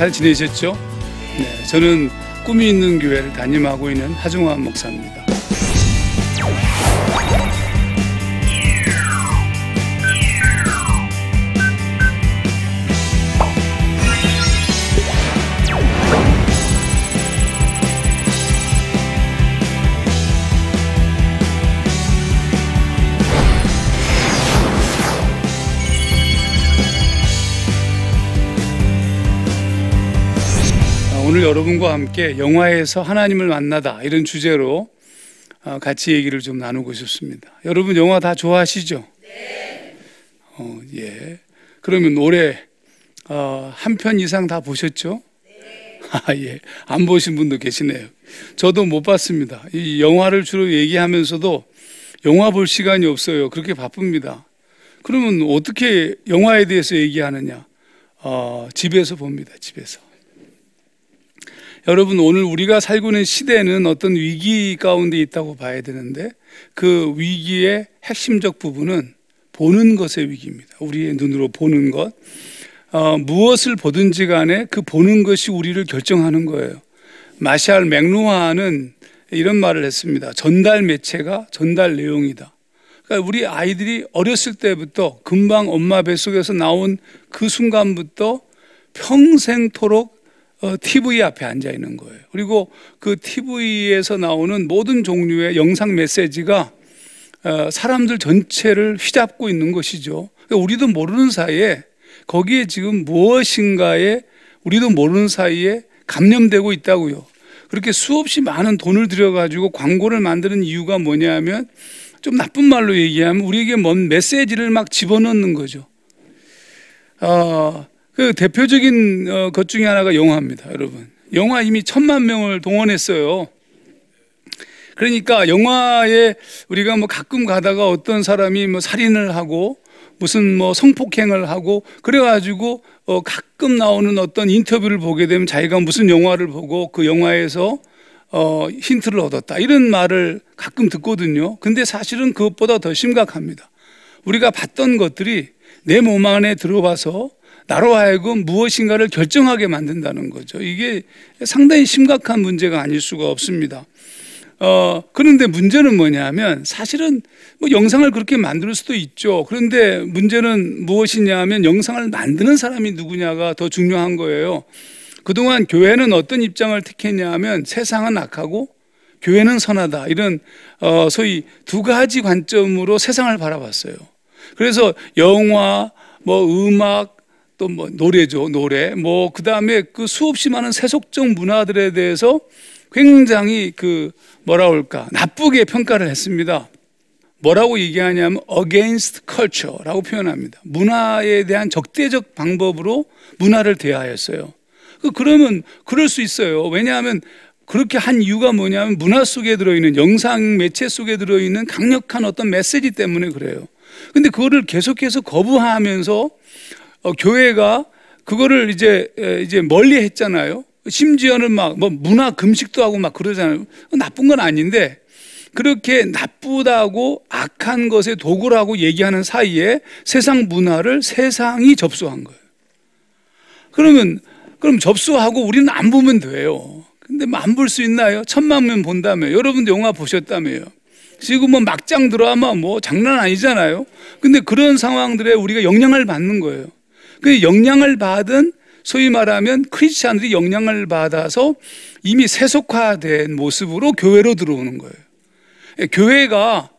잘 지내셨죠? 네, 저는 꿈이 있는 교회를 담임하고 있는 하중환 목사입니다. 오늘 여러분과 함께 영화에서 하나님을 만나다 이런 주제로 어, 같이 얘기를 좀 나누고 싶습니다. 여러분 영화 다 좋아하시죠? 네. 어, 예. 그러면 올해 어, 한편 이상 다 보셨죠? 네. 아, 예. 안 보신 분도 계시네요. 저도 못 봤습니다. 이 영화를 주로 얘기하면서도 영화 볼 시간이 없어요. 그렇게 바쁩니다. 그러면 어떻게 영화에 대해서 얘기하느냐? 어, 집에서 봅니다. 집에서. 여러분 오늘 우리가 살고 있는 시대는 어떤 위기 가운데 있다고 봐야 되는데 그 위기의 핵심적 부분은 보는 것의 위기입니다. 우리의 눈으로 보는 것. 어, 무엇을 보든지 간에 그 보는 것이 우리를 결정하는 거예요. 마샬 맥루하는 이런 말을 했습니다. 전달 매체가 전달 내용이다. 그러니까 우리 아이들이 어렸을 때부터 금방 엄마 뱃속에서 나온 그 순간부터 평생토록 어, TV 앞에 앉아 있는 거예요. 그리고 그 TV에서 나오는 모든 종류의 영상 메시지가 어, 사람들 전체를 휘잡고 있는 것이죠. 그러니까 우리도 모르는 사이에 거기에 지금 무엇인가에 우리도 모르는 사이에 감염되고 있다고요. 그렇게 수없이 많은 돈을 들여가지고 광고를 만드는 이유가 뭐냐면 좀 나쁜 말로 얘기하면 우리에게 뭔 메시지를 막 집어넣는 거죠. 어, 그 대표적인 어, 것 중에 하나가 영화입니다, 여러분. 영화 이미 천만 명을 동원했어요. 그러니까 영화에 우리가 뭐 가끔 가다가 어떤 사람이 뭐 살인을 하고 무슨 뭐 성폭행을 하고 그래가지고 어 가끔 나오는 어떤 인터뷰를 보게 되면 자기가 무슨 영화를 보고 그 영화에서 어 힌트를 얻었다 이런 말을 가끔 듣거든요. 근데 사실은 그것보다 더 심각합니다. 우리가 봤던 것들이 내 몸 안에 들어와서 나로 하여금 무엇인가를 결정하게 만든다는 거죠. 이게 상당히 심각한 문제가 아닐 수가 없습니다. 어, 그런데 문제는 뭐냐면 사실은 뭐 영상을 그렇게 만들 수도 있죠. 그런데 문제는 무엇이냐 하면 영상을 만드는 사람이 누구냐가 더 중요한 거예요. 그동안 교회는 어떤 입장을 택했냐 하면 세상은 악하고 교회는 선하다. 이런 어, 소위 두 가지 관점으로 세상을 바라봤어요. 그래서 영화, 뭐 음악, 또 뭐 노래죠, 노래. 뭐 그다음에 그 수없이 많은 세속적 문화들에 대해서 굉장히 그 뭐라 그럴까? 나쁘게 평가를 했습니다. 뭐라고 얘기하냐면 against culture라고 표현합니다. 문화에 대한 적대적 방법으로 문화를 대하였어요. 그 그러면 그럴 수 있어요. 왜냐하면 그렇게 한 이유가 뭐냐면 문화 속에 들어있는 영상 매체 속에 들어있는 강력한 어떤 메시지 때문에 그래요. 근데 그거를 계속해서 거부하면서 어, 교회가 그거를 이제 이제 멀리 했잖아요. 심지어는 막 뭐 문화 금식도 하고 막 그러잖아요. 나쁜 건 아닌데 그렇게 나쁘다고 악한 것의 도구라고 얘기하는 사이에 세상 문화를 세상이 접수한 거예요. 그러면 그럼 접수하고 우리는 안 보면 돼요. 근데 뭐 안 볼 수 있나요? 천만 명 본다며. 여러분도 영화 보셨다며요. 지금 뭐 막장 드라마 뭐 장난 아니잖아요. 근데 그런 상황들에 우리가 영향을 받는 거예요. 그 영향을 받은 소위 말하면 크리스찬들이 영향을 받아서 이미 세속화된 모습으로 교회로 들어오는 거예요. 예, 교회가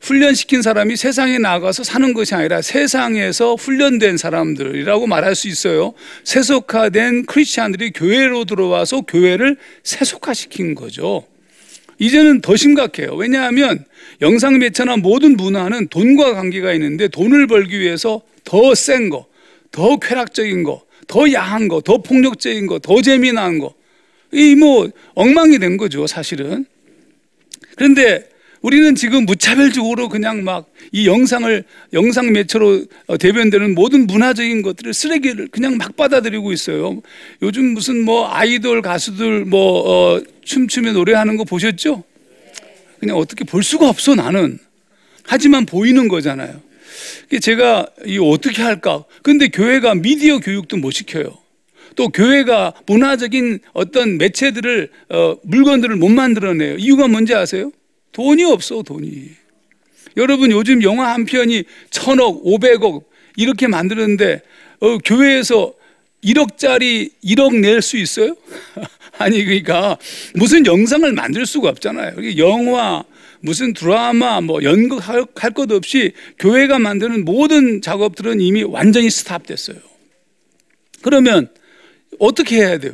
훈련시킨 사람이 세상에 나가서 사는 것이 아니라 세상에서 훈련된 사람들이라고 말할 수 있어요. 세속화된 크리스찬들이 교회로 들어와서 교회를 세속화시킨 거죠. 이제는 더 심각해요. 왜냐하면 영상 매체나 모든 문화는 돈과 관계가 있는데 돈을 벌기 위해서 더 센 거, 더 쾌락적인 거, 더 야한 거, 더 폭력적인 거, 더 재미난 거. 이 뭐 엉망이 된 거죠, 사실은. 그런데 우리는 지금 무차별적으로 그냥 막 이 영상을 영상 매체로 어, 대변되는 모든 문화적인 것들을 쓰레기를 그냥 막 받아들이고 있어요. 요즘 무슨 뭐 아이돌 가수들 뭐 어, 춤추며 노래하는 거 보셨죠? 그냥 어떻게 볼 수가 없어 나는. 하지만 보이는 거잖아요. 제가 이 어떻게 할까? 근데 교회가 미디어 교육도 못 시켜요. 또 교회가 문화적인 어떤 매체들을 어, 물건들을 못 만들어내요. 이유가 뭔지 아세요? 돈이 없어 돈이. 여러분 요즘 영화 한 편이 천억, 오백억 이렇게 만드는데 어, 교회에서 1억짜리 1억 낼 수 있어요? 아니 그러니까 무슨 영상을 만들 수가 없잖아요. 영화 무슨 드라마 뭐 연극 할 것 없이 교회가 만드는 모든 작업들은 이미 완전히 스탑됐어요. 그러면 어떻게 해야 돼요?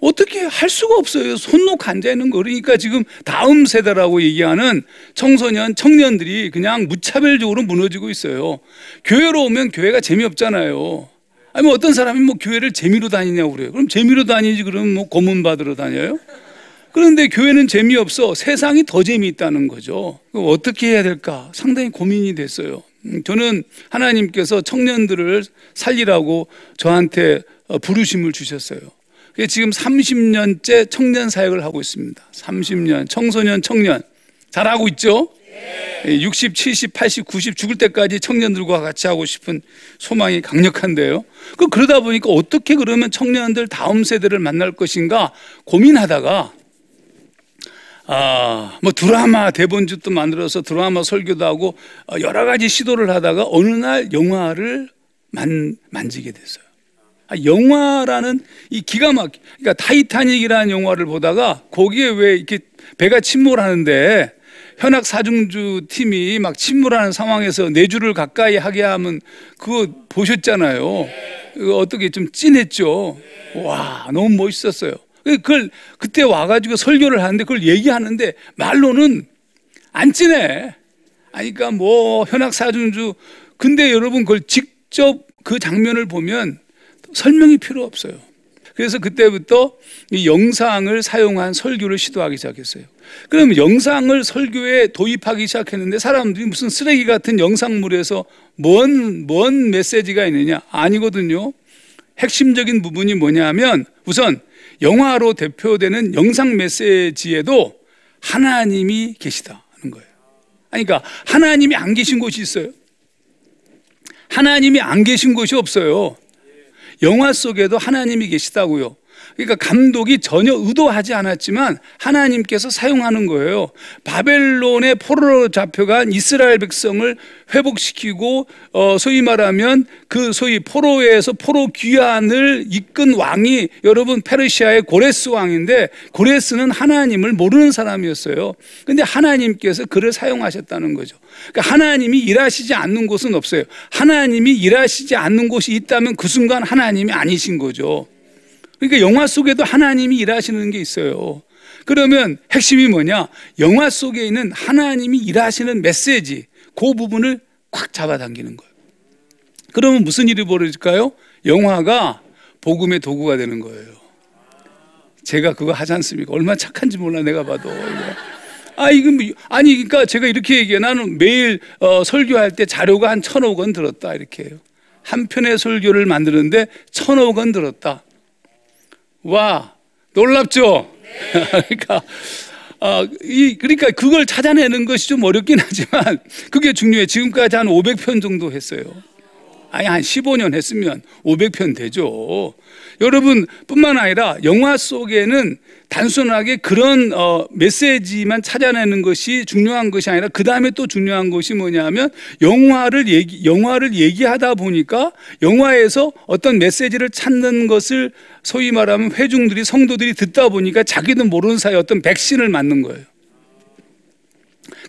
어떻게 할 수가 없어요. 손 놓고 앉아 있는 거. 그러니까 지금 다음 세대라고 얘기하는 청소년, 청년들이 그냥 무차별적으로 무너지고 있어요. 교회로 오면 교회가 재미없잖아요. 아니, 뭐 어떤 사람이 뭐 교회를 재미로 다니냐고 그래요. 그럼 재미로 다니지 그러면 뭐 고문 받으러 다녀요? 그런데 교회는 재미없어. 세상이 더 재미있다는 거죠. 어떻게 해야 될까? 상당히 고민이 됐어요. 음, 저는 하나님께서 청년들을 살리라고 저한테 어, 부르심을 주셨어요. 지금 30년째 청년 사역을 하고 있습니다. 30년, 청소년, 청년. 잘하고 있죠? 60, 70, 80, 90 죽을 때까지 청년들과 같이 하고 싶은 소망이 강력한데요. 그 그러다 보니까 어떻게 그러면 청년들 다음 세대를 만날 것인가 고민하다가 아, 뭐 드라마 대본집도 만들어서 드라마 설교도 하고 어, 여러 가지 시도를 하다가 어느 날 영화를 만, 만지게 됐어요. 아, 영화라는 이 기가 막, 그러니까 타이타닉이라는 영화를 보다가 거기에 왜 이렇게 배가 침몰하는데 현악 사중주 팀이 막 침몰하는 상황에서 내 주를 가까이 하게 하면 그거 보셨잖아요. 어떻게 좀 찐했죠. 와, 너무 멋있었어요. 그걸 그때 와가지고 설교를 하는데 그걸 얘기하는데 말로는 안 찐해. 아니, 그러니까 뭐 현악사중주. 근데 여러분 그걸 직접 그 장면을 보면 설명이 필요 없어요. 그래서 그때부터 이 영상을 사용한 설교를 시도하기 시작했어요. 그럼 영상을 설교에 도입하기 시작했는데 사람들이 무슨 쓰레기 같은 영상물에서 뭔, 뭔 메시지가 있느냐? 아니거든요. 핵심적인 부분이 뭐냐면 우선 영화로 대표되는 영상 메시지에도 하나님이 계시다는 거예요. 그러니까 하나님이 안 계신 곳이 있어요. 하나님이 안 계신 곳이 없어요. 영화 속에도 하나님이 계시다고요. 그러니까 감독이 전혀 의도하지 않았지만 하나님께서 사용하는 거예요. 바벨론의 포로로 잡혀간 이스라엘 백성을 회복시키고 어 소위 말하면 그 소위 포로에서 포로 귀환을 이끈 왕이 여러분 페르시아의 고레스 왕인데 고레스는 하나님을 모르는 사람이었어요. 근데 하나님께서 그를 사용하셨다는 거죠. 그러니까 하나님이 일하시지 않는 곳은 없어요. 하나님이 일하시지 않는 곳이 있다면 그 순간 하나님이 아니신 거죠. 그러니까 영화 속에도 하나님이 일하시는 게 있어요. 그러면 핵심이 뭐냐? 영화 속에 있는 하나님이 일하시는 메시지, 그 부분을 꽉 잡아당기는 거예요. 그러면 무슨 일이 벌어질까요? 영화가 복음의 도구가 되는 거예요. 제가 그거 하지 않습니까? 얼마나 착한지 몰라, 내가 봐도. 아, 이거 뭐, 아니, 그러니까 제가 이렇게 얘기해. 나는 매일 어, 설교할 때 자료가 한 천억 원 들었다. 이렇게 해요. 한 편의 설교를 만드는데 천억 원 들었다. 와, 놀랍죠? 네. 그러니까, 어, 이, 그러니까 그걸 찾아내는 것이 좀 어렵긴 하지만 그게 중요해. 지금까지 한 500편 정도 했어요. 아니, 한 15년 했으면 500편 되죠. 여러분 뿐만 아니라 영화 속에는 단순하게 그런 어, 메시지만 찾아내는 것이 중요한 것이 아니라 그 다음에 또 중요한 것이 뭐냐면 영화를 얘기 영화를 얘기하다 보니까 영화에서 어떤 메시지를 찾는 것을 소위 말하면 회중들이 성도들이 듣다 보니까 자기도 모르는 사이 어떤 백신을 맞는 거예요.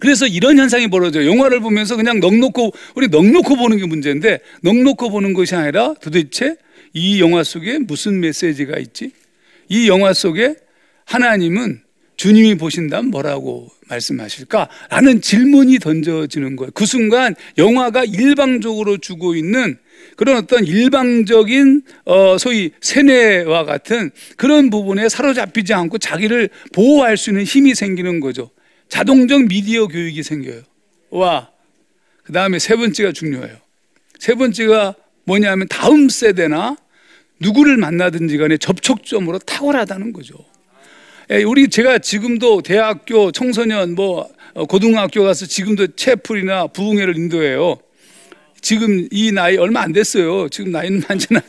그래서 이런 현상이 벌어져요. 영화를 보면서 그냥 넉넉고 우리 넉넉고 보는 게 문제인데 넉넉고 보는 것이 아니라 도대체 이 영화 속에 무슨 메시지가 있지? 이 영화 속에 하나님은 주님이 보신다면 뭐라고 말씀하실까? 라는 질문이 던져지는 거예요. 그 순간 영화가 일방적으로 주고 있는 그런 어떤 일방적인 어 소위 세뇌와 같은 그런 부분에 사로잡히지 않고 자기를 보호할 수 있는 힘이 생기는 거죠. 자동적 미디어 교육이 생겨요. 와. 그 다음에 세 번째가 중요해요. 세 번째가 뭐냐면 다음 세대나 누구를 만나든지 간에 접촉점으로 탁월하다는 거죠. 예, 우리 제가 지금도 대학교 청소년 뭐 어, 고등학교 가서 지금도 채플이나 부흥회를 인도해요. 지금 이 나이 얼마 안 됐어요. 지금 나이는 많잖아.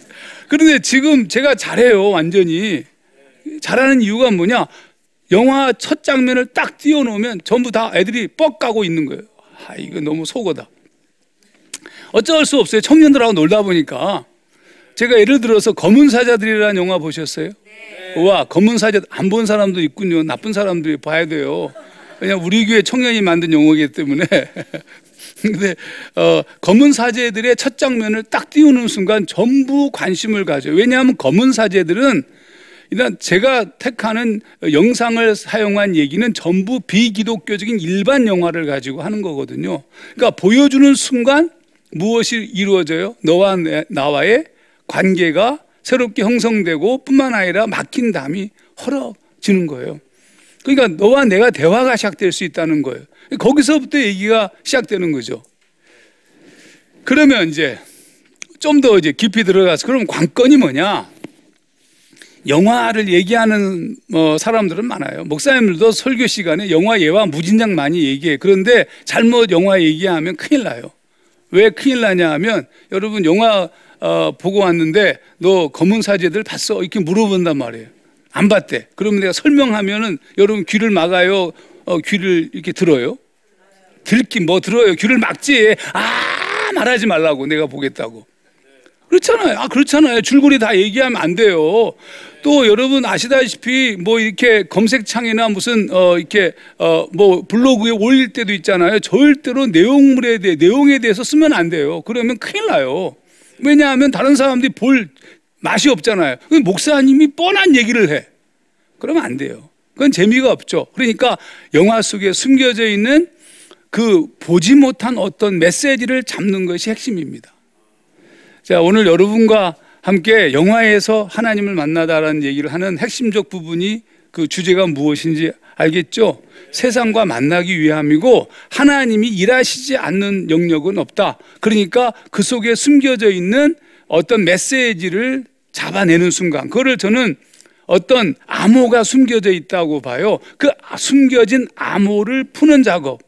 그런데 지금 제가 잘해요, 완전히. 잘하는 이유가 뭐냐? 영화 첫 장면을 딱 띄워놓으면 전부 다 애들이 뻑 가고 있는 거예요. 아, 이거 너무 속어다. 어쩔 수 없어요. 청년들하고 놀다 보니까. 제가 예를 들어서 검은 사자들이라는 영화 보셨어요? 네. 와, 검은 사자 안 본 사람도 있군요. 나쁜 사람들이 봐야 돼요. 그냥 우리 교회 청년이 만든 영화이기 때문에. 근데 어, 검은 사제들의 첫 장면을 딱 띄우는 순간 전부 관심을 가져요. 왜냐하면 검은 사제들은 일단 제가 택하는 영상을 사용한 얘기는 전부 비기독교적인 일반 영화를 가지고 하는 거거든요. 그러니까 보여주는 순간 무엇이 이루어져요? 너와 나와의 관계가 새롭게 형성되고 뿐만 아니라 막힌 담이 헐어지는 거예요. 그러니까 너와 내가 대화가 시작될 수 있다는 거예요. 거기서부터 얘기가 시작되는 거죠. 그러면 이제 좀 더 이제 깊이 들어가서 그럼 관건이 뭐냐? 영화를 얘기하는 뭐 사람들은 많아요. 목사님들도 설교 시간에 영화 예와 무진장 많이 얘기해. 그런데 잘못 영화 얘기하면 큰일 나요. 왜 큰일 나냐 하면 여러분 영화 어, 보고 왔는데 너 검은 사제들 봤어? 이렇게 물어본단 말이에요. 안 봤대. 그러면 내가 설명하면은 여러분 귀를 막아요. 어, 귀를 이렇게 들어요. 들긴 뭐 들어요. 귀를 막지. 아 말하지 말라고 내가 보겠다고. 그렇잖아요. 아 그렇잖아요. 줄거리 다 얘기하면 안 돼요. 또 여러분 아시다시피 뭐 이렇게 검색창이나 무슨 어 이렇게 어 뭐 블로그에 올릴 때도 있잖아요. 절대로 내용물에 대해 내용에 대해서 쓰면 안 돼요. 그러면 큰일 나요. 왜냐하면 다른 사람들이 볼 맛이 없잖아요. 목사님이 뻔한 얘기를 해. 그러면 안 돼요. 그건 재미가 없죠. 그러니까 영화 속에 숨겨져 있는 그 보지 못한 어떤 메시지를 잡는 것이 핵심입니다. 자, 오늘 여러분과 함께 영화에서 하나님을 만나다라는 얘기를 하는 핵심적 부분이 그 주제가 무엇인지 알겠죠? 세상과 만나기 위함이고 하나님이 일하시지 않는 영역은 없다. 그러니까 그 속에 숨겨져 있는 어떤 메시지를 잡아내는 순간, 그거를 저는 어떤 암호가 숨겨져 있다고 봐요. 그 숨겨진 암호를 푸는 작업.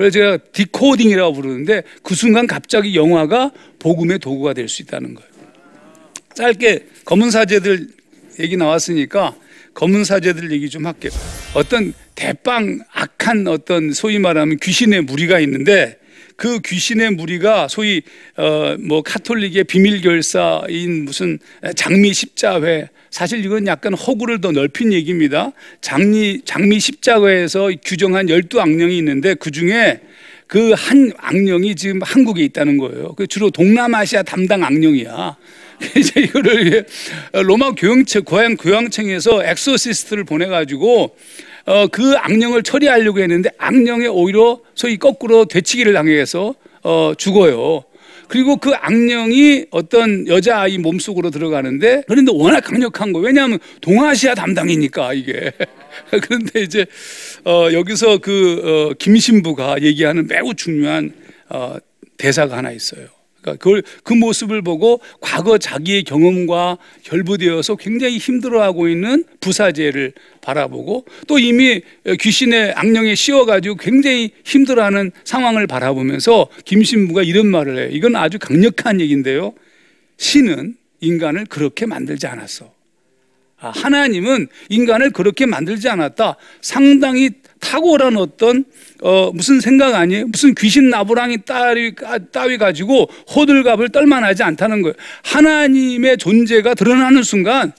그래서 제가 디코딩이라고 부르는데 그 순간 갑자기 영화가 복음의 도구가 될 수 있다는 거예요. 짧게 검은 사제들 얘기 나왔으니까 검은 사제들 얘기 좀 할게요. 어떤 대빵 악한 어떤 소위 말하면 귀신의 무리가 있는데 그 귀신의 무리가 소위 어 뭐 카톨릭의 비밀 결사인 무슨 장미 십자회 사실 이건 약간 허구를 더 넓힌 얘기입니다. 장미 장미 십자회에서 규정한 열두 악령이 있는데 그 중에 그 한 악령이 지금 한국에 있다는 거예요. 그 주로 동남아시아 담당 악령이야. 이제 이거를 로마 교황청 고향 교황청에서 엑소시스트를 보내가지고 어, 그 악령을 처리하려고 했는데 악령에 오히려 소위 거꾸로 되치기를 당해서 어, 죽어요. 그리고 그 악령이 어떤 여자아이 몸속으로 들어가는데 그런데 워낙 강력한 거 왜냐하면 동아시아 담당이니까 이게 그런데 이제 어, 여기서 그 어, 김신부가 얘기하는 매우 중요한 어, 대사가 하나 있어요. 그러니까 그걸 그 모습을 보고 과거 자기의 경험과 결부되어서 굉장히 힘들어하고 있는 부사제를 바라보고 또 이미 귀신의 악령에 씌워가지고 굉장히 힘들어하는 상황을 바라보면서 김신부가 이런 말을 해요. 이건 아주 강력한 얘기인데요. 신은 인간을 그렇게 만들지 않았어. 아, 하나님은 인간을 그렇게 만들지 않았다. 상당히 탁월한 어떤 어, 무슨 생각 아니에요? 무슨 귀신 나부랑이 따위, 따위 가지고 호들갑을 떨만 하지 않다는 거예요. 하나님의 존재가 드러나는 순간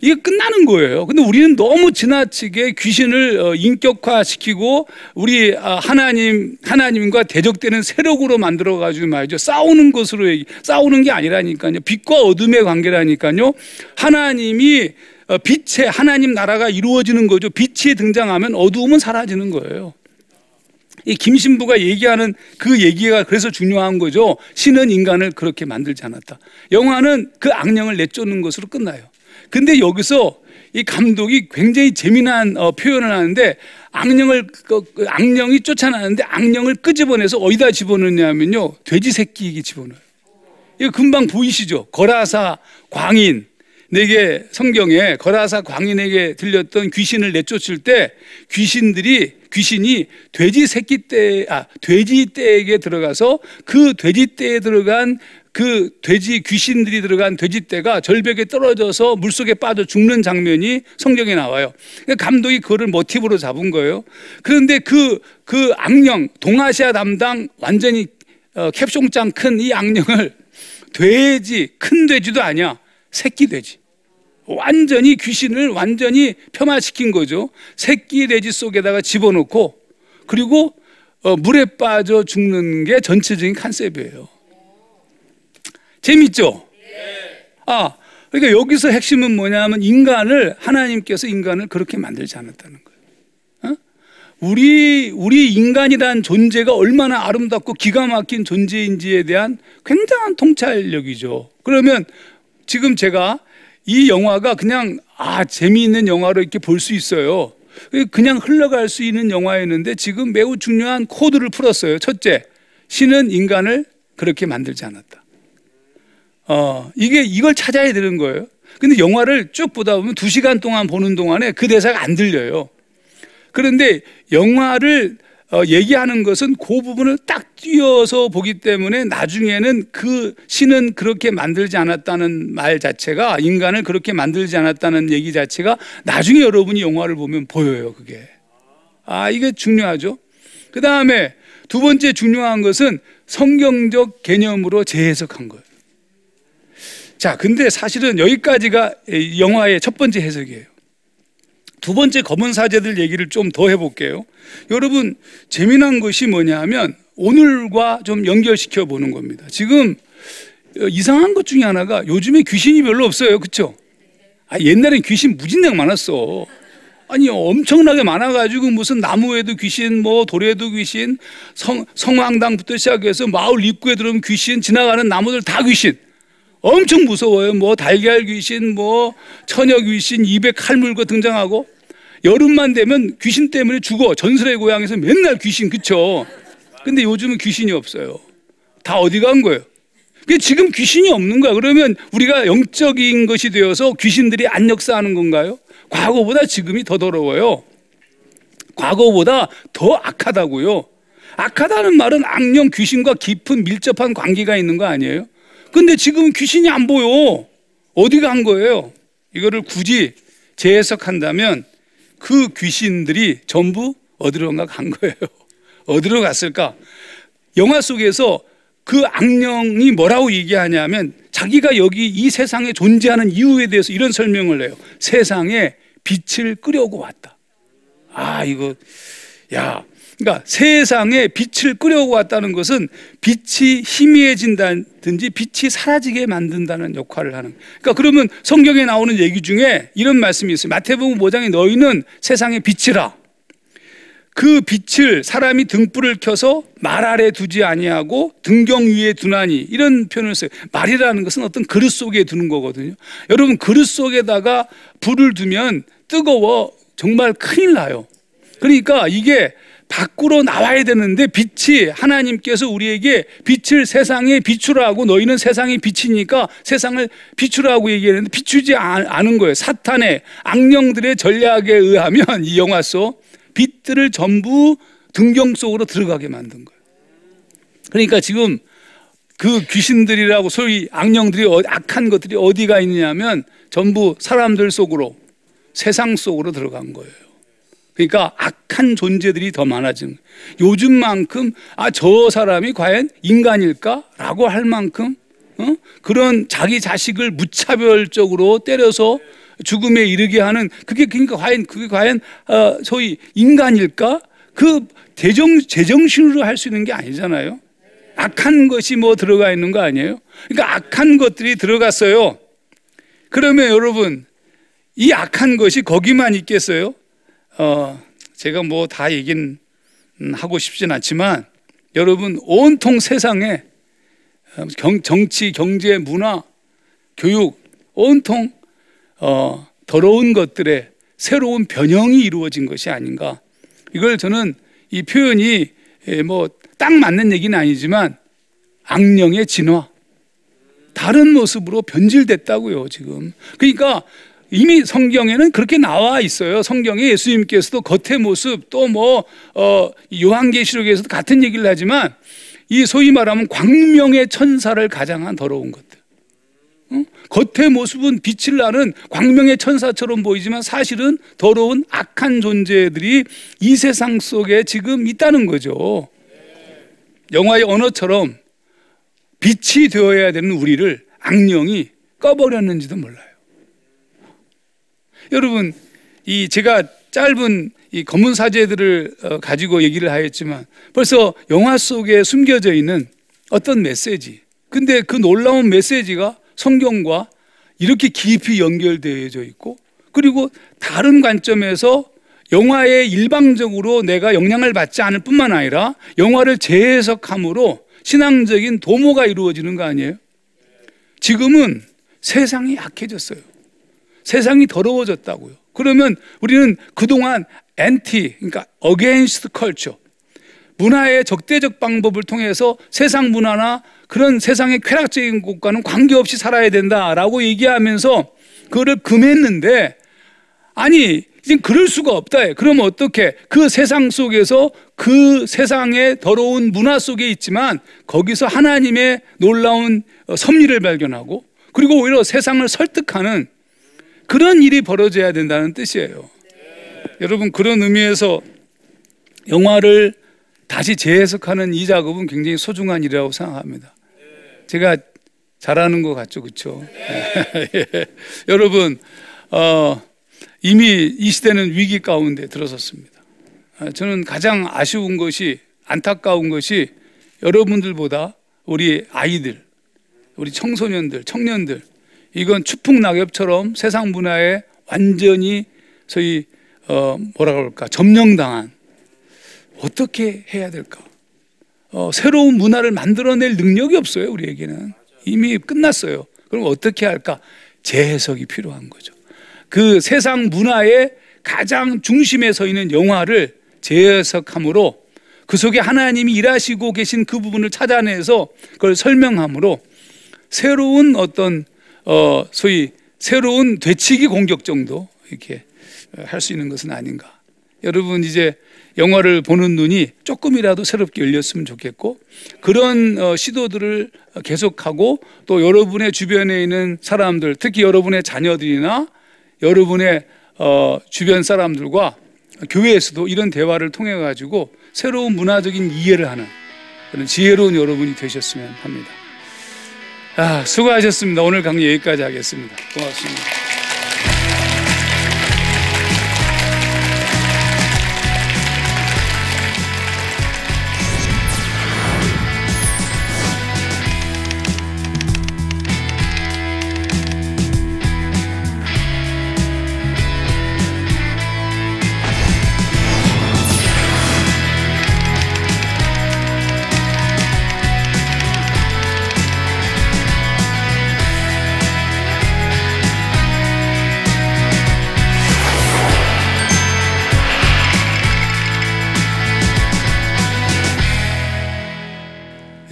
이게 끝나는 거예요. 근데 우리는 너무 지나치게 귀신을 어, 인격화시키고 우리 아, 하나님 하나님과 대적되는 세력으로 만들어 가지고 말이죠. 싸우는 것으로 얘기, 싸우는 게 아니라니까요. 빛과 어둠의 관계라니까요. 하나님이 어, 빛의 하나님 나라가 이루어지는 거죠. 빛이 등장하면 어두움은 사라지는 거예요. 이 김신부가 얘기하는 그 얘기가 그래서 중요한 거죠. 신은 인간을 그렇게 만들지 않았다. 영화는 그 악령을 내쫓는 것으로 끝나요. 근데 여기서 이 감독이 굉장히 재미난 어, 표현을 하는데 악령을 그, 그 악령이 쫓아나는데 악령을 끄집어내서 어디다 집어넣냐면요 돼지 새끼에게 집어넣어요. 이거 금방 보이시죠? 거라사, 광인 내게 성경에 거라사 광인에게 들렸던 귀신을 내쫓을 때 귀신들이 귀신이 돼지 새끼 떼, 아, 돼지 떼에게 들어가서 그 돼지 떼에 들어간 그 돼지 귀신들이 들어간 돼지 떼가 절벽에 떨어져서 물속에 빠져 죽는 장면이 성경에 나와요. 그러니까 감독이 그거를 모티브로 잡은 거예요. 그런데 그, 그 악령, 동아시아 담당 완전히 어, 캡숑장 큰 이 악령을 돼지, 큰 돼지도 아니야. 새끼 돼지. 완전히 귀신을 완전히 폄하시킨 거죠. 새끼 돼지 속에다가 집어넣고 그리고 어, 물에 빠져 죽는 게 전체적인 컨셉이에요. 재밌죠? 아, 그러니까 여기서 핵심은 뭐냐면 인간을 하나님께서 인간을 그렇게 만들지 않았다는 거예요. 어? 우리 우리 인간이란 존재가 얼마나 아름답고 기가 막힌 존재인지에 대한 굉장한 통찰력이죠. 그러면 지금 제가 이 영화가 그냥 아 재미있는 영화로 이렇게 볼 수 있어요. 그냥 흘러갈 수 있는 영화였는데 지금 매우 중요한 코드를 풀었어요. 첫째, 신은 인간을 그렇게 만들지 않았다. 어, 이게 이걸 찾아야 되는 거예요. 근데 영화를 쭉 보다 보면 두 시간 동안 보는 동안에 그 대사가 안 들려요. 그런데 영화를 어, 얘기하는 것은 그 부분을 딱 띄어서 보기 때문에 나중에는 그 신은 그렇게 만들지 않았다는 말 자체가 인간을 그렇게 만들지 않았다는 얘기 자체가 나중에 여러분이 영화를 보면 보여요, 그게. 아, 이게 중요하죠. 그 다음에 두 번째 중요한 것은 성경적 개념으로 재해석한 거예요. 자, 근데 사실은 여기까지가 영화의 첫 번째 해석이에요. 두 번째 검은 사제들 얘기를 좀 더 해볼게요. 여러분, 재미난 것이 뭐냐면 오늘과 좀 연결시켜 보는 겁니다. 지금 이상한 것 중에 하나가 요즘에 귀신이 별로 없어요. 그쵸? 아, 옛날엔 귀신 무진장 많았어. 아니, 엄청나게 많아가지고 무슨 나무에도 귀신, 뭐 돌에도 귀신, 성, 성황당부터 시작해서 마을 입구에 들어오면 귀신, 지나가는 나무들 다 귀신. 엄청 무서워요. 뭐 달걀 귀신, 뭐 처녀 귀신, 입에 칼 물고 등장하고 여름만 되면 귀신 때문에 죽어. 전설의 고향에서 맨날 귀신 그쵸? 근데 요즘은 귀신이 없어요. 다 어디 간 거예요? 지금 귀신이 없는 거야. 그러면 우리가 영적인 것이 되어서 귀신들이 안 역사하는 건가요? 과거보다 지금이 더 더러워요. 과거보다 더 악하다고요. 악하다는 말은 악령 귀신과 깊은 밀접한 관계가 있는 거 아니에요? 근데 지금 귀신이 안 보여. 어디 간 거예요? 이거를 굳이 재해석한다면 그 귀신들이 전부 어디론가 간 거예요. 어디로 갔을까? 영화 속에서 그 악령이 뭐라고 얘기하냐면 자기가 여기 이 세상에 존재하는 이유에 대해서 이런 설명을 해요. 세상에 빛을 끄려고 왔다. 아, 이거, 야, 그러니까 세상에 빛을 끄려고 왔다는 것은 빛이 희미해진다든지 빛이 사라지게 만든다는 역할을 하는. 그러니까 그러면 성경에 나오는 얘기 중에 이런 말씀이 있어요. 마태복음 5장에 너희는 세상의 빛이라. 그 빛을 사람이 등불을 켜서 말 아래 두지 아니하고 등경 위에 두나니 이런 표현을 써요. 말이라는 것은 어떤 그릇 속에 두는 거거든요. 여러분 그릇 속에다가 불을 두면 뜨거워 정말 큰일 나요. 그러니까 이게 밖으로 나와야 되는데 빛이 하나님께서 우리에게 빛을 세상에 비추라고 너희는 세상의 빛이니까 세상을 비추라고 얘기했는데 비추지 않은 거예요. 사탄의 악령들의 전략에 의하면 이 영화 속 빛들을 전부 등경 속으로 들어가게 만든 거예요. 그러니까 지금 그 귀신들이라고 소위 악령들이 어, 악한 것들이 어디가 있느냐면 전부 사람들 속으로 세상 속으로 들어간 거예요. 그러니까 악한 존재들이 더 많아진 요즘만큼 아 저 사람이 과연 인간일까라고 할 만큼 어? 그런 자기 자식을 무차별적으로 때려서 죽음에 이르게 하는 그게 그러니까 과연 그게 과연 어, 소위 인간일까? 그 대정 제정신으로 할 수 있는 게 아니잖아요. 악한 것이 뭐 들어가 있는 거 아니에요? 그러니까 악한 것들이 들어갔어요. 그러면 여러분 이 악한 것이 거기만 있겠어요? 어, 제가 뭐 다 얘기는 하고 싶진 않지만 여러분 온통 세상에 어, 경, 정치, 경제, 문화, 교육 온통 어, 더러운 것들의 새로운 변형이 이루어진 것이 아닌가. 이걸 저는 이 표현이 예, 뭐딱 맞는 얘기는 아니지만 악령의 진화, 다른 모습으로 변질됐다고요, 지금. 그러니까 이미 성경에는 그렇게 나와 있어요. 성경에 예수님께서도 겉의 모습 또 뭐 어, 요한계시록에서도 같은 얘기를 하지만 이 소위 말하면 광명의 천사를 가장한 더러운 것들. 응? 겉의 모습은 빛을 나는 광명의 천사처럼 보이지만 사실은 더러운 악한 존재들이 이 세상 속에 지금 있다는 거죠. 영화의 언어처럼 빛이 되어야 되는 우리를 악령이 꺼버렸는지도 몰라요. 여러분, 이 제가 짧은 이 검문 사제들을 어, 가지고 얘기를 하였지만 벌써 영화 속에 숨겨져 있는 어떤 메시지. 근데 그 놀라운 메시지가 성경과 이렇게 깊이 연결되어져 있고 그리고 다른 관점에서 영화에 일방적으로 내가 영향을 받지 않을 뿐만 아니라 영화를 재해석함으로 신앙적인 도모가 이루어지는 거 아니에요? 지금은 세상이 약해졌어요. 세상이 더러워졌다고요. 그러면 우리는 그동안 anti, 그러니까 against culture, 문화의 적대적 방법을 통해서 세상 문화나 그런 세상의 쾌락적인 것과는 관계없이 살아야 된다라고 얘기하면서 그거를 금했는데 아니 이제 그럴 수가 없다. 그러면 어떻게 그 세상 속에서 그 세상의 더러운 문화 속에 있지만 거기서 하나님의 놀라운 어, 섭리를 발견하고 그리고 오히려 세상을 설득하는 그런 일이 벌어져야 된다는 뜻이에요. 여러분 그런 의미에서 영화를 다시 재해석하는 이 작업은 굉장히 소중한 일이라고 생각합니다. 제가 잘하는 것 같죠, 그렇죠? 여러분 어, 이미 이 시대는 위기 가운데 들어섰습니다. 아, 저는 가장 아쉬운 것이 안타까운 것이 여러분들보다 우리 아이들, 우리 청소년들, 청년들 이건 추풍 낙엽처럼 세상 문화에 완전히 소위 어 뭐라 그럴까 점령당한 어떻게 해야 될까? 어, 새로운 문화를 만들어낼 능력이 없어요 우리에게는 이미 끝났어요. 그럼 어떻게 할까? 재해석이 필요한 거죠. 그 세상 문화의 가장 중심에 서 있는 영화를 재해석함으로 그 속에 하나님이 일하시고 계신 그 부분을 찾아내서 그걸 설명함으로 새로운 어떤 어 소위 새로운 되치기 공격 정도 이렇게 할 수 있는 것은 아닌가. 여러분 이제 영화를 보는 눈이 조금이라도 새롭게 열렸으면 좋겠고 그런 어, 시도들을 계속하고 또 여러분의 주변에 있는 사람들 특히 여러분의 자녀들이나 여러분의 어, 주변 사람들과 교회에서도 이런 대화를 통해 가지고 새로운 문화적인 이해를 하는 그런 지혜로운 여러분이 되셨으면 합니다. 아, 수고하셨습니다. 오늘 강의 여기까지 하겠습니다. 고맙습니다.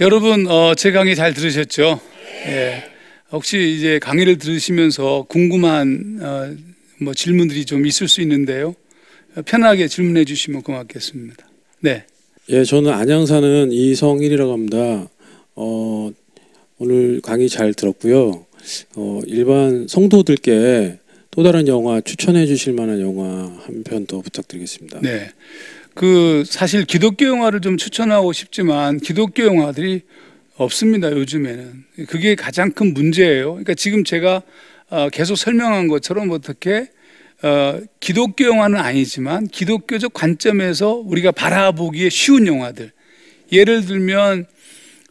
여러분, 어, 제 강의 잘 들으셨죠? 예. 혹시 이제 강의를 들으시면서 궁금한 어, 뭐 질문들이 좀 있을 수 있는데요. 편하게 질문해 주시면 고맙겠습니다. 네. 예, 저는 안양 사는 이성일이라고 합니다. 어, 오늘 강의 잘 들었고요. 어, 일반 성도들께 또 다른 영화 추천해 주실 만한 영화 한 편 더 부탁드리겠습니다. 네. 그 사실 기독교 영화를 좀 추천하고 싶지만 기독교 영화들이 없습니다 요즘에는 그게 가장 큰 문제예요. 그러니까 지금 제가 어, 계속 설명한 것처럼 어떻게 어, 기독교 영화는 아니지만 기독교적 관점에서 우리가 바라보기에 쉬운 영화들 예를 들면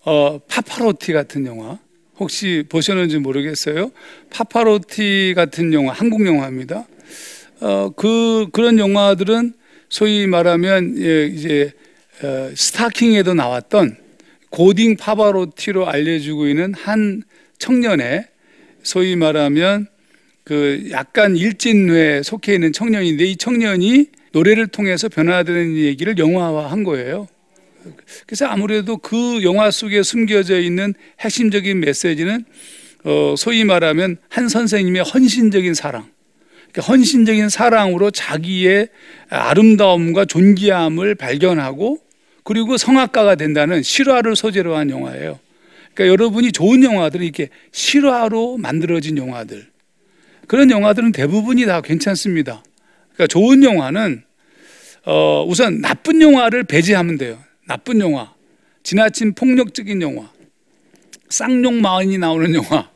어, 파파로티 같은 영화 혹시 보셨는지 모르겠어요. 파파로티 같은 영화 한국 영화입니다. 어, 그 그런 영화들은 소위 말하면 예, 이제 어, 스타킹에도 나왔던 고딩 파바로티로 알려지고 있는 한 청년의 소위 말하면 그 약간 일진회에 속해 있는 청년인데 이 청년이 노래를 통해서 변화되는 얘기를 영화화한 거예요. 그래서 아무래도 그 영화 속에 숨겨져 있는 핵심적인 메시지는 어, 소위 말하면 한 선생님의 헌신적인 사랑, 헌신적인 사랑으로 자기의 아름다움과 존귀함을 발견하고 그리고 성악가가 된다는 실화를 소재로 한 영화예요. 그러니까 여러분이 좋은 영화들은 이렇게 실화로 만들어진 영화들 그런 영화들은 대부분이 다 괜찮습니다. 그러니까 좋은 영화는 어, 우선 나쁜 영화를 배제하면 돼요. 나쁜 영화, 지나친 폭력적인 영화, 쌍욕 마흔이 나오는 영화,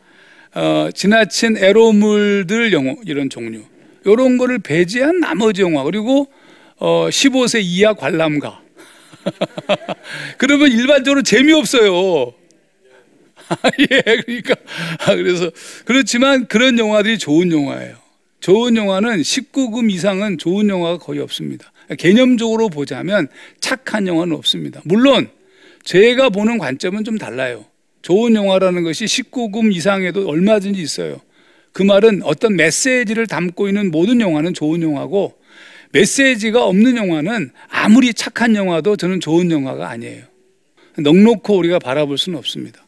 어, 지나친 에로물들 영화 이런 종류 이런 거를 배제한 나머지 영화 그리고 어, 15세 이하 관람가 그러면 일반적으로 재미없어요. 예, 그러니까 아, 그래서 그렇지만 그런 영화들이 좋은 영화예요. 좋은 영화는 19금 이상은 좋은 영화가 거의 없습니다. 개념적으로 보자면 착한 영화는 없습니다. 물론 제가 보는 관점은 좀 달라요. 좋은 영화라는 것이 19금 이상에도 얼마든지 있어요. 그 말은 어떤 메시지를 담고 있는 모든 영화는 좋은 영화고 메시지가 없는 영화는 아무리 착한 영화도 저는 좋은 영화가 아니에요. 넉넉히 우리가 바라볼 수는 없습니다.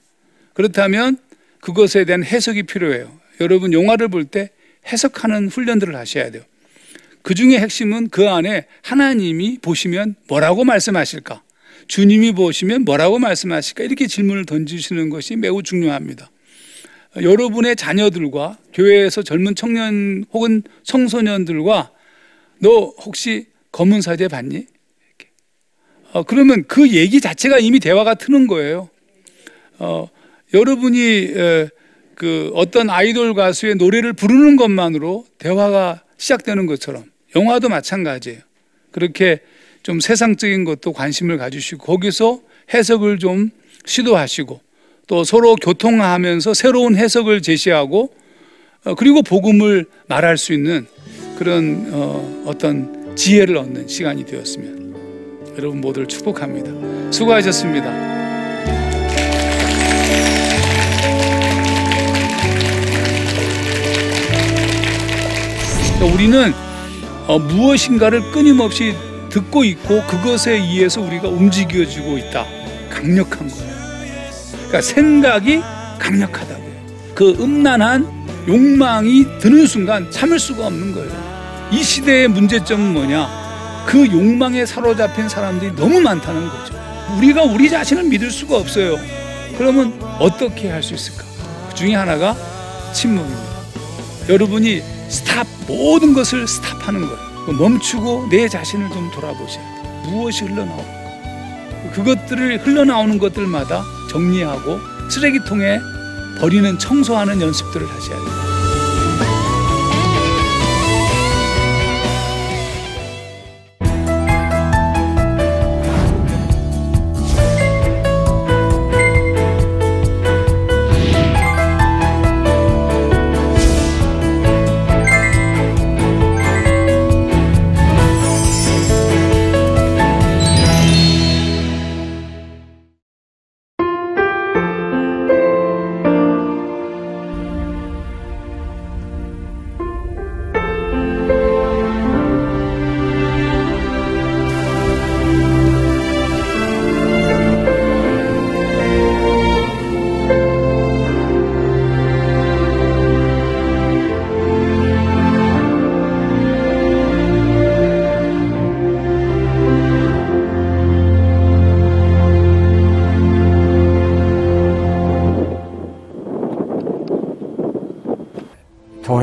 그렇다면 그것에 대한 해석이 필요해요. 여러분 영화를 볼 때 해석하는 훈련들을 하셔야 돼요. 그 중에 핵심은 그 안에 하나님이 보시면 뭐라고 말씀하실까? 주님이 보시면 뭐라고 말씀하실까? 이렇게 질문을 던지시는 것이 매우 중요합니다. 여러분의 자녀들과 교회에서 젊은 청년 혹은 청소년들과 너 혹시 검은 사제 봤니? 어, 그러면 그 얘기 자체가 이미 대화가 트는 거예요. 어, 여러분이 에, 그 어떤 아이돌 가수의 노래를 부르는 것만으로 대화가 시작되는 것처럼 영화도 마찬가지예요. 그렇게 좀 세상적인 것도 관심을 가지시고 거기서 해석을 좀 시도하시고 또 서로 교통하면서 새로운 해석을 제시하고 어, 그리고 복음을 말할 수 있는 그런 어, 어떤 지혜를 얻는 시간이 되었으면 여러분 모두를 축복합니다. 수고하셨습니다. 우리는 어, 무엇인가를 끊임없이 듣고 있고 그것에 의해서 우리가 움직여지고 있다. 강력한 거예요. 그러니까 생각이 강력하다고요. 그 음란한 욕망이 드는 순간 참을 수가 없는 거예요. 이 시대의 문제점은 뭐냐? 그 욕망에 사로잡힌 사람들이 너무 많다는 거죠. 우리가 우리 자신을 믿을 수가 없어요. 그러면 어떻게 할 수 있을까? 그 중에 하나가 침묵입니다. 여러분이 스탑 모든 것을 스탑하는 거예요. 멈추고 내 자신을 좀 돌아보세요. 무엇이 흘러나오는가? 그것들을 흘러나오는 것들마다 정리하고 쓰레기통에 버리는 청소하는 연습들을 하셔야 돼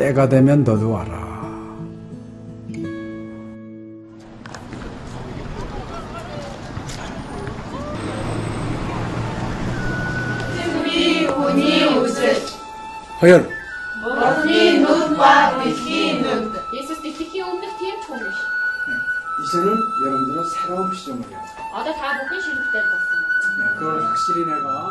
때가 되면 너도 와라. 승비 운이 웃을 허연 머리 눈과 빛이 눈 이스티키 오늘 팀 총리 네, 이제는 여러분들은 새로운 시점을 해야 돼. 아다 다 먹기 싫을 때 봤어. 네, 그걸 확실히 내가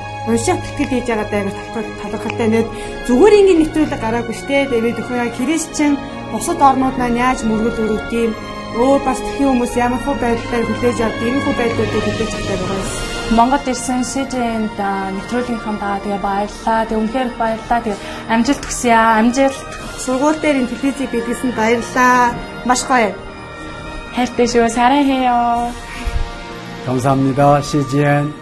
унших тэтгэл хийж байгаа даа талхал талхалтай нэт зүгээр ингээд нэвтрүүлэг гараагүй штэ тэгээд өхөө яа христчэн бусад орнууд маань яаж мөргөл өрөвт юм өөр бас тхэн хүмүүс ямар хөө байдлаар хүлээж авдаг ийм хөө байдлуудыг хүлээж авдаг байгаа юм. Монгол ирсэн СЖН-д нэвтрүүлгийнхаа даа тэгээ баярлаа. Тэгээ үнэхээр их баярлаа. Тэгээ амжилт хүсье аа. Амжилт. Сургууль дээр ин телевизийг бидлсэн баярлаа. Маш гоё. хайртай шүү. 사랑해요. 감사합니다. CGN.